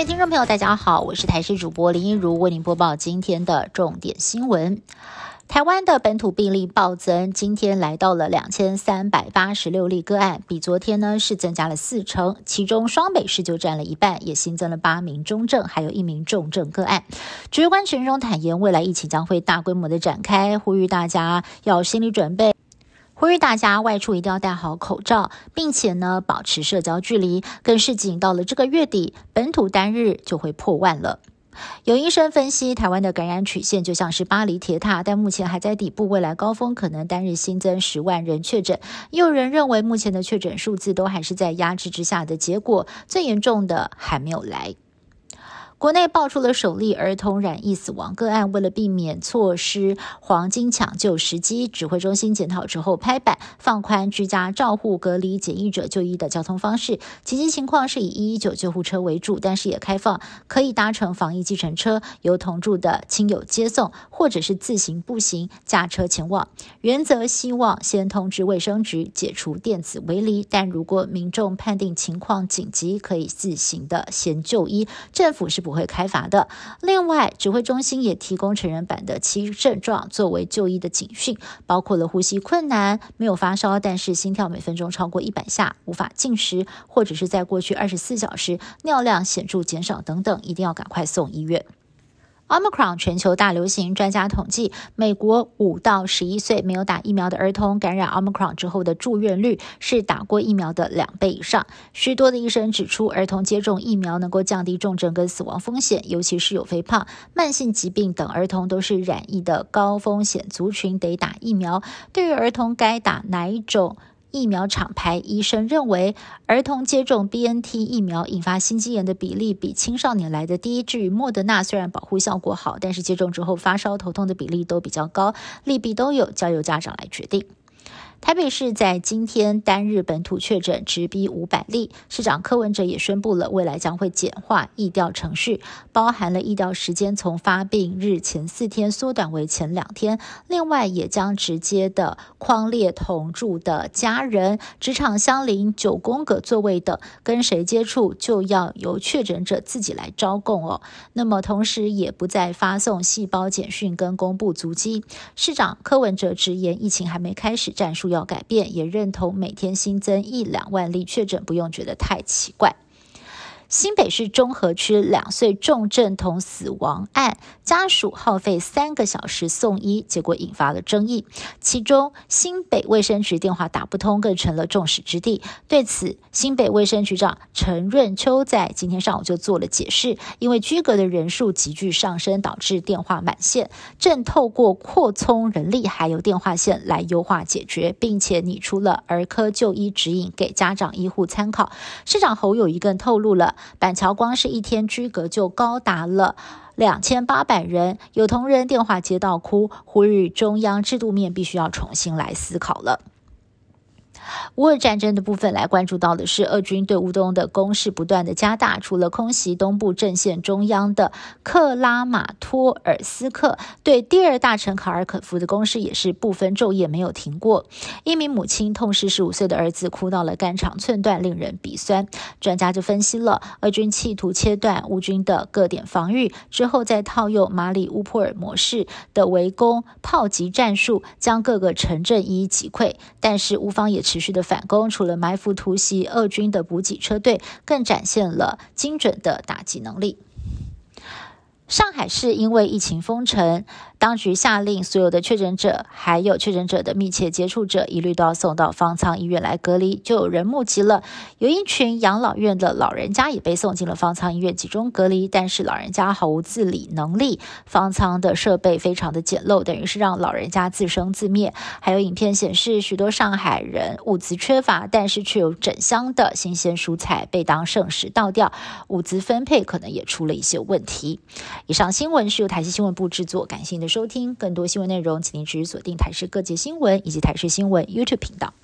位听众朋友，大家好，我是台视主播林一如，为您播报今天的重点新闻。台湾的本土病例暴增，今天来到了两千三百八十六例个案，比昨天呢是增加了四成，其中双北市就占了一半，也新增了八名中症，还有一名重症个案。指挥官陈荣坦言，未来疫情将会大规模的展开，呼吁大家要心理准备。呼吁大家外出一定要戴好口罩，并且呢保持社交距离。更是警到了这个月底，本土单日就会破万了。有医生分析，台湾的感染曲线就像是巴黎铁塔，但目前还在底部，未来高峰可能单日新增十万人确诊。也有人认为，目前的确诊数字都还是在压制之下的结果，最严重的还没有来。国内爆出了首例儿童染疫死亡个案，为了避免错失黄金抢救时机，指挥中心检讨之后拍板放宽居家照护、隔离检疫者就医的交通方式。紧急情况是以一一九救护车为主，但是也开放可以搭乘防疫计程车，由同住的亲友接送，或者是自行步行驾车前往。原则希望先通知卫生局解除电子围篱，但如果民众判定情况紧急，可以自行的先就医。政府是不。不会开罚的。另外，指挥中心也提供成人版的七症状作为就医的警讯，包括了呼吸困难、没有发烧，但是心跳每分钟超过一百下、无法进食，或者是在过去二十四小时尿量显著减少等等，一定要赶快送医院。Omicron 全球大流行，专家统计，美国五到十一岁没有打疫苗的儿童感染 Omicron 之后的住院率是打过疫苗的两倍以上。许多的医生指出，儿童接种疫苗能够降低重症跟死亡风险，尤其是有肥胖、慢性疾病等儿童都是染疫的高风险族群，得打疫苗。对于儿童该打哪一种？疫苗厂牌医生认为，儿童接种 B N T 疫苗引发心肌炎的比例比青少年来的低。至于莫德纳，虽然保护效果好，但是接种之后发烧、头痛的比例都比较高，利弊都有，交由家长来决定。台北市在今天单日本土确诊直逼五百例，市长柯文哲也宣布了，未来将会简化疫调程序，包含了疫调时间从发病日前四天缩短为前两天。另外，也将直接的框列同住的家人、职场相邻、九宫格座位等，跟谁接触就要由确诊者自己来招供哦。那么，同时也不再发送细胞简讯跟公布足迹。市长柯文哲直言，疫情还没开始，战术。要改变，也认同每天新增一两万例确诊，不用觉得太奇怪。新北市中和区两岁重症童死亡案，家属耗费三个小时送医，结果引发了争议。其中新北卫生局电话打不通，更成了众矢之的。对此，新北卫生局长陈润秋在今天上午就做了解释，因为居隔的人数急剧上升，导致电话满线，正透过扩充人力还有电话线来优化解决，并且拟出了儿科就医指引给家长医护参考。市长侯友谊更透露了。板桥光是一天居格就高达了两千八百人，有同仁电话接到哭，呼吁中央制度面必须要重新来思考了。乌俄战争的部分来关注到的是，俄军对乌东的攻势不断的加大，除了空袭东部阵线中央的克拉马托尔斯克，对第二大城卡尔可夫的攻势也是不分昼夜没有停过。一名母亲痛失十五岁的儿子，哭到了肝肠寸断，令人鼻酸。专家就分析了，俄军企图切断乌军的各点防御之后，再套用马里乌波尔模式的围攻炮击战术，将各个城镇一一击溃。但是乌方也持续的反攻，除了埋伏突袭俄军的补给车队，更展现了精准的打击能力。上海市因为疫情封城。当局下令，所有的确诊者还有确诊者的密切接触者，一律都要送到方舱医院来隔离。就有人目击了，有一群养老院的老人家也被送进了方舱医院集中隔离，但是老人家毫无自理能力，方舱的设备非常的简陋，等于是让老人家自生自灭。还有影片显示，许多上海人物资缺乏，但是却有整箱的新鲜蔬菜被当剩食倒掉，物资分配可能也出了一些问题。以上新闻是由台西新闻部制作，感谢您的。收听更多新闻内容，请您持续锁定台视各界新闻以及台视新闻 YouTube 频道。